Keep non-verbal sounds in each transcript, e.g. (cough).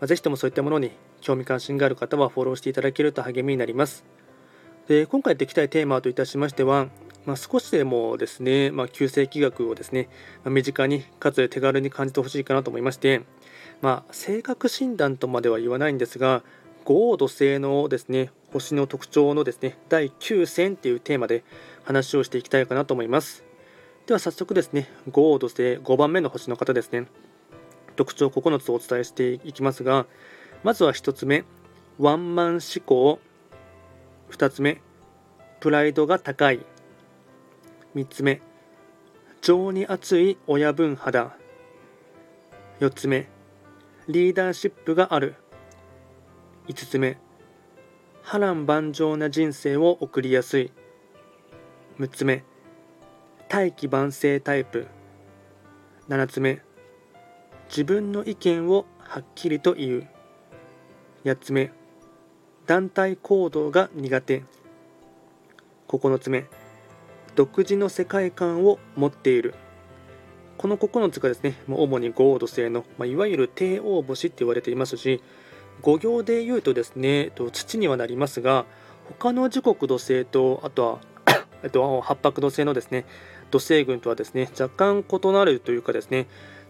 まあ、ぜひともそういったものに興味関心がある方はフォローしていただけると励みになります。で今回やっていきたいテーマといたしましては、まあ、少しでもですね、まあ、旧世紀学をですね、まあ、身近にかつ手軽に感じてほしいかなと思いまして、まあ、性格診断とまでは言わないんですが豪土星のですね星の特徴のですね第9選というテーマで話をしていきたいかなと思いますでは早速ですね豪土星5番目の星の方ですね特徴9つお伝えしていきますがまずは1つ目ワンマン思考。2つ目プライドが高い。3つ目情に熱い親分肌。4つ目リーダーシップがある。5つ目波乱万丈な人生を送りやすい。6つ目大器晩成タイプ。7つ目自分の意見をはっきりと言う。8つ目団体行動が苦手。9つ目独自の世界観を持っている。この9つがですね主に豪土星の、まあ、いわゆる帝王星って言われていますし5行で言うとですね土にはなりますが他の時刻土星とあとは (coughs) えっと、八白土星のですね土星群とはですね若干異なるというかですね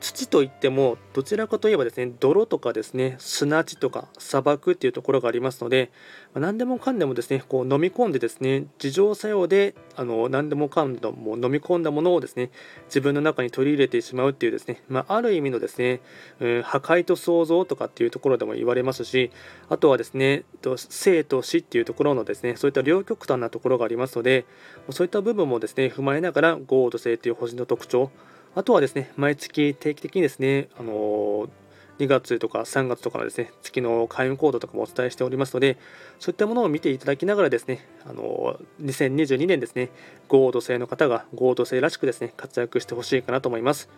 土といってもどちらかといえばですね泥とかですね砂地とか砂漠っていうところがありますので、まあ、何でもかんでもですねこう飲み込んでですね自浄作用であの何でもかんでも飲み込んだものをですね自分の中に取り入れてしまうっていうですね、まあ、ある意味のですね、うん、破壊と創造とかっていうところでも言われますしあとはですね生と死っていうところのですねそういった両極端なところがありますのでそういった部分もですね踏まえながらゴード星という星の特徴あとはですね、毎月定期的にですね、あの2月とか3月とかのですね、月の開運コードとかもお伝えしておりますので、そういったものを見ていただきながらですね、あの2022年ですね、ゴード星の方がゴード星らしくですね、活躍してほしいかなと思います。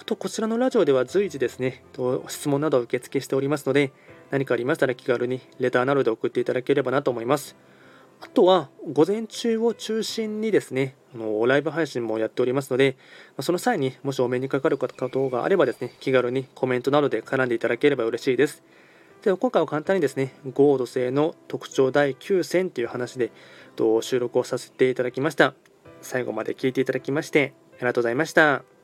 あと、こちらのラジオでは随時ですね、質問などを受付しておりますので、何かありましたら気軽にレターなどで送っていただければなと思います。あとは午前中を中心にですね、あのライブ配信もやっておりますので、その際にもしお目にかかることがあればですね、気軽にコメントなどで絡んでいただければ嬉しいです。では今回は簡単にですね、ゴード星の特徴第9選という話で収録をさせていただきました。最後まで聞いていただきましてありがとうございました。